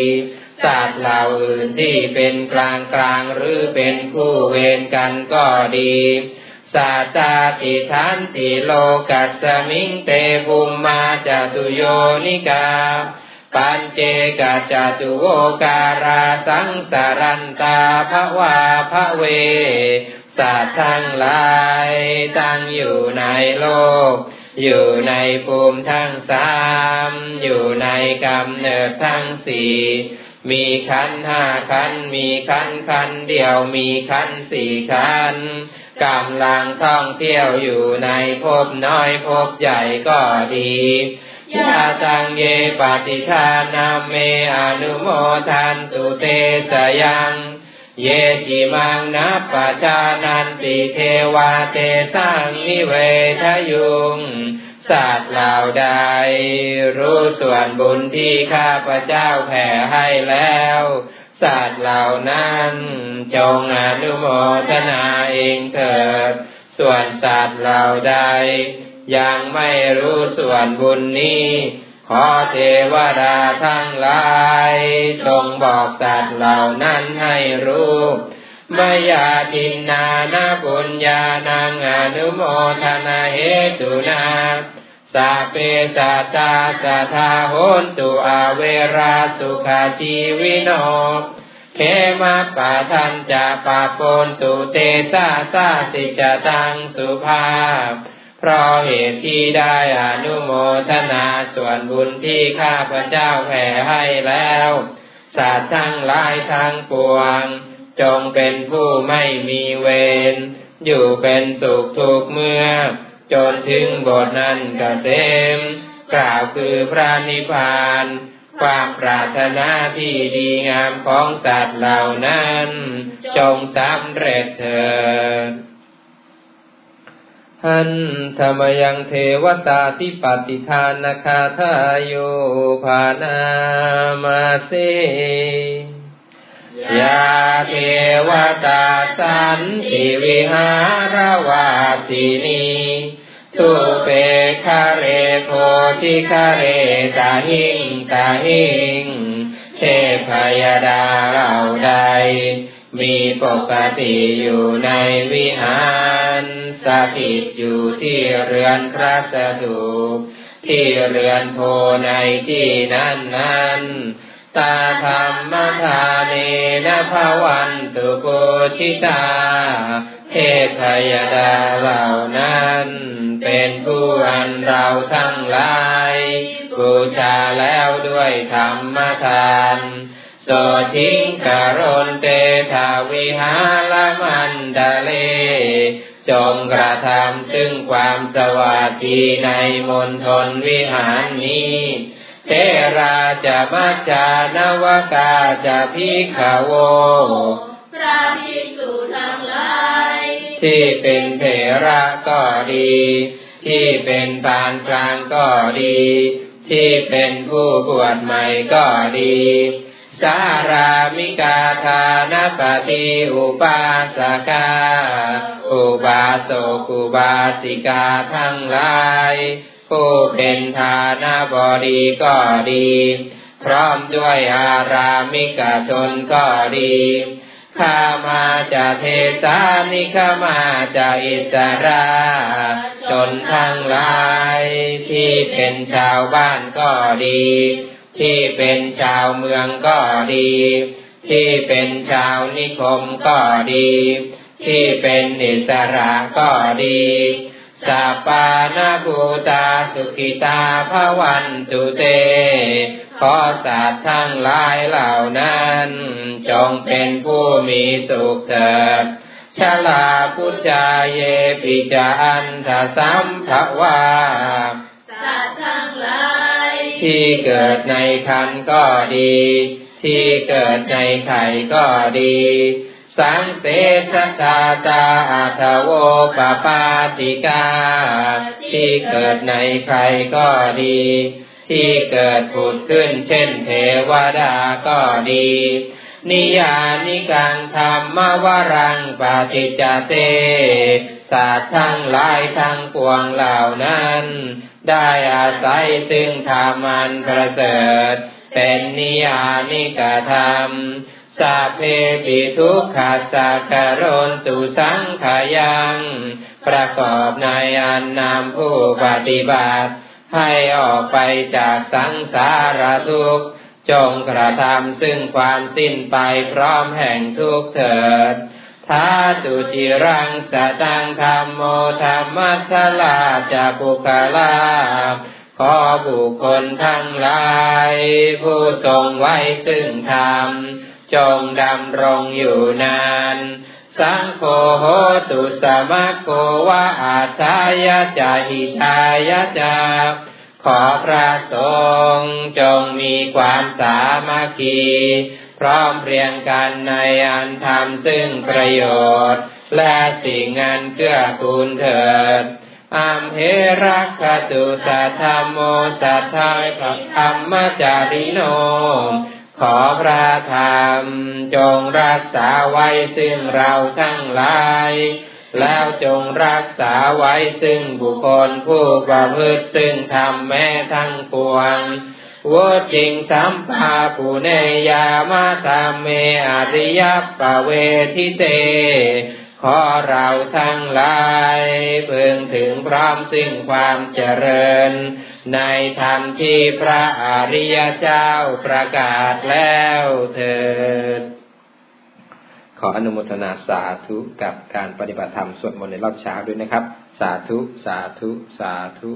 สัตว์เหล่าอื่นที่เป็นกลางกลางหรือเป็นคู่เวรกันก็ดีสาตาติทันติโลกัสมิงเตภุมมาจตุโยนิกา ปัญเจกาจตุโวการาสังสารันตาภวาภเวสัตว์ทั้งหลายตั้งอยู่ในโลก อยู่ในภูมิทั้งสาม อยู่ในกำเนิดทั้งสี่ มีขันห้าขันมีขันขันเดียวมีขันสี่ขันกำลังท่องเที่ยวอยู่ในภพน้อยภพใหญ่ก็ดียาตังเยปฏิทานาเมอนุโมทันตุเตสยัง เยจิมังนัปปชานันติเทวาเตสังนิเวทยุง สัตว์เหล่าใด รู้ส่วนบุญที่ข้าพระเจ้าแผ่ให้แล้วสัตว์เหล่านั้นจงอนุโมทนาเองเถิด ส่วนสัตว์เหล่าใด ยังไม่รู้ส่วนบุญนี้ ขอเทวดาทั้งหลายจงบอกสัตว์เหล่านั้นให้รู้ มยาทินานาปุญญานังอนุโมทนาเหตุนาสาเปสัตตาสัทธาโหนตุอาเวราสุขาชีวิโนเทมาปะทันจะปะปนตุเตสาสาสิจตังสุภาพ เพราะเหตุที่ได้อนุโมทนาส่วนบุญที่ข้าพระเจ้าแผ่ให้แล้ว สัตว์ทั้งหลายทั้งปวง จงเป็นผู้ไม่มีเวร อยู่เป็นสุขทุกเมื่อ จนถึงบทนั้นกเกษมกล่าวคือพระนิพพาน ความปรารถนาที่ดีงามของสัตว์เหล่านั้น จงสำเร็จเถิดหันธรรมยังเทวตาทิปฏิทานนาคาทายโยภานามาเส ยาเทวตาสันติวิหารวาสินีทุเปคาเรโพธิคาเรตาหิงตาหิงเทพยดาเราใด มีปกติอยู่ในวิหารสถิตอยู่ที่เรือนพระสถูปที่เรือนโพในที่นั้นนั้น ตาธรรมทาเนนะภวันตุโกชิตา เทพยดาเหล่านั้น เป็นผู้อันเราทั้งหลายบูชาแล้วด้วยธรรมทานโสทิงกรณเตทาวิหารมันดาเล จงกระทำซึ่งความสวัสดีในมณฑลวิหารนี้ เทราจะมัจจานวกาจะพิขโว พระภิกษุทั้งหลายที่เป็นเถระก็ดี ที่เป็นปานกลางก็ดี ที่เป็นผู้บวชใหม่ก็ดี สารามิกาทานปฏิอุปาสกา อุบาสกอุบาสิกาทั้งหลาย ผู้เป็นทานาบดีก็ดี พร้อมด้วยอารามิกาชนก็ดีข้ามาจะเทสานิข้ามาจะอิสราชนทั้งหลายที่เป็นชาวบ้านก็ดี ที่เป็นชาวเมืองก็ดี ที่เป็นชาวนิคมก็ดี ที่เป็นอิสระก็ดี สัปปานาภูตาสุขิตาภวันตุเต ขอสัตว์ทั้งหลายเหล่านั้น จงเป็นผู้มีสุขเถิดชลาพุจาเยปิจาอันทสัมภวาสัตว์ทั้งหลายที่เกิดในคันก็ดี ที่เกิดในไข่ก็ดี สังเสสตาตาอาทโวปปาติกา ที่เกิดในใครก็ดี ที่เกิดผุดขึ้นเช่นเทวดาก็ดี นิยานิกังธรรมวรังปฏิจจเตศาสตร์ทั้งหลายทั้งปวงเหล่านั้น ได้อาศัยซึ่งธรรมันประเสริฐ เป็นนิยานิกธรรม สัพเพปิทุกขาสักโรนตุสังขายัง ประกอบในอันนำผู้ปฏิบัติ ให้ออกไปจากสังสารทุกข์จงกระทำซึ่งความสิ้นไปพร้อมแห่งทุกเถิดท้าตุจิรังสตังธรรมโมธรรมัสลาจะปุคลาขอบุคคลทั้งหลาย ผู้ทรงไว้ซึ่งธรรม จงดำรงอยู่นาน สังโฆโหตุสมะโกวะอาทายะจาหิทายะจาขอพระสงฆ์จงมีความสามัคคีพร้อมเพรียงกันในอันทำซึ่งประโยชน์ และสิ่งอันเกื้อกูลเถิดอัมเหรักขตุสัทธมโมสัทธายกับธรรมจาริโน ขอพระธรรม จงรักษาไว้ซึ่งเราทั้งหลาย แล้วจงรักษาไว้ซึ่งบุคคลผู้ประพฤติซึ่งทำแม้ทั้งปวงวจิงสัมปาปุเนยามาตามเมอริยปเวทิเต ขอเราทั้งหลายพึงถึงพร้อมซึ่งความเจริญ ในธรรมที่พระอริยเจ้าประกาศแล้วเถิด ขออนุโมทนาสาธุกับการปฏิบัติธรรมสวดมนต์ในรอบเช้าด้วยนะครับ สาธุ สาธุ สาธุ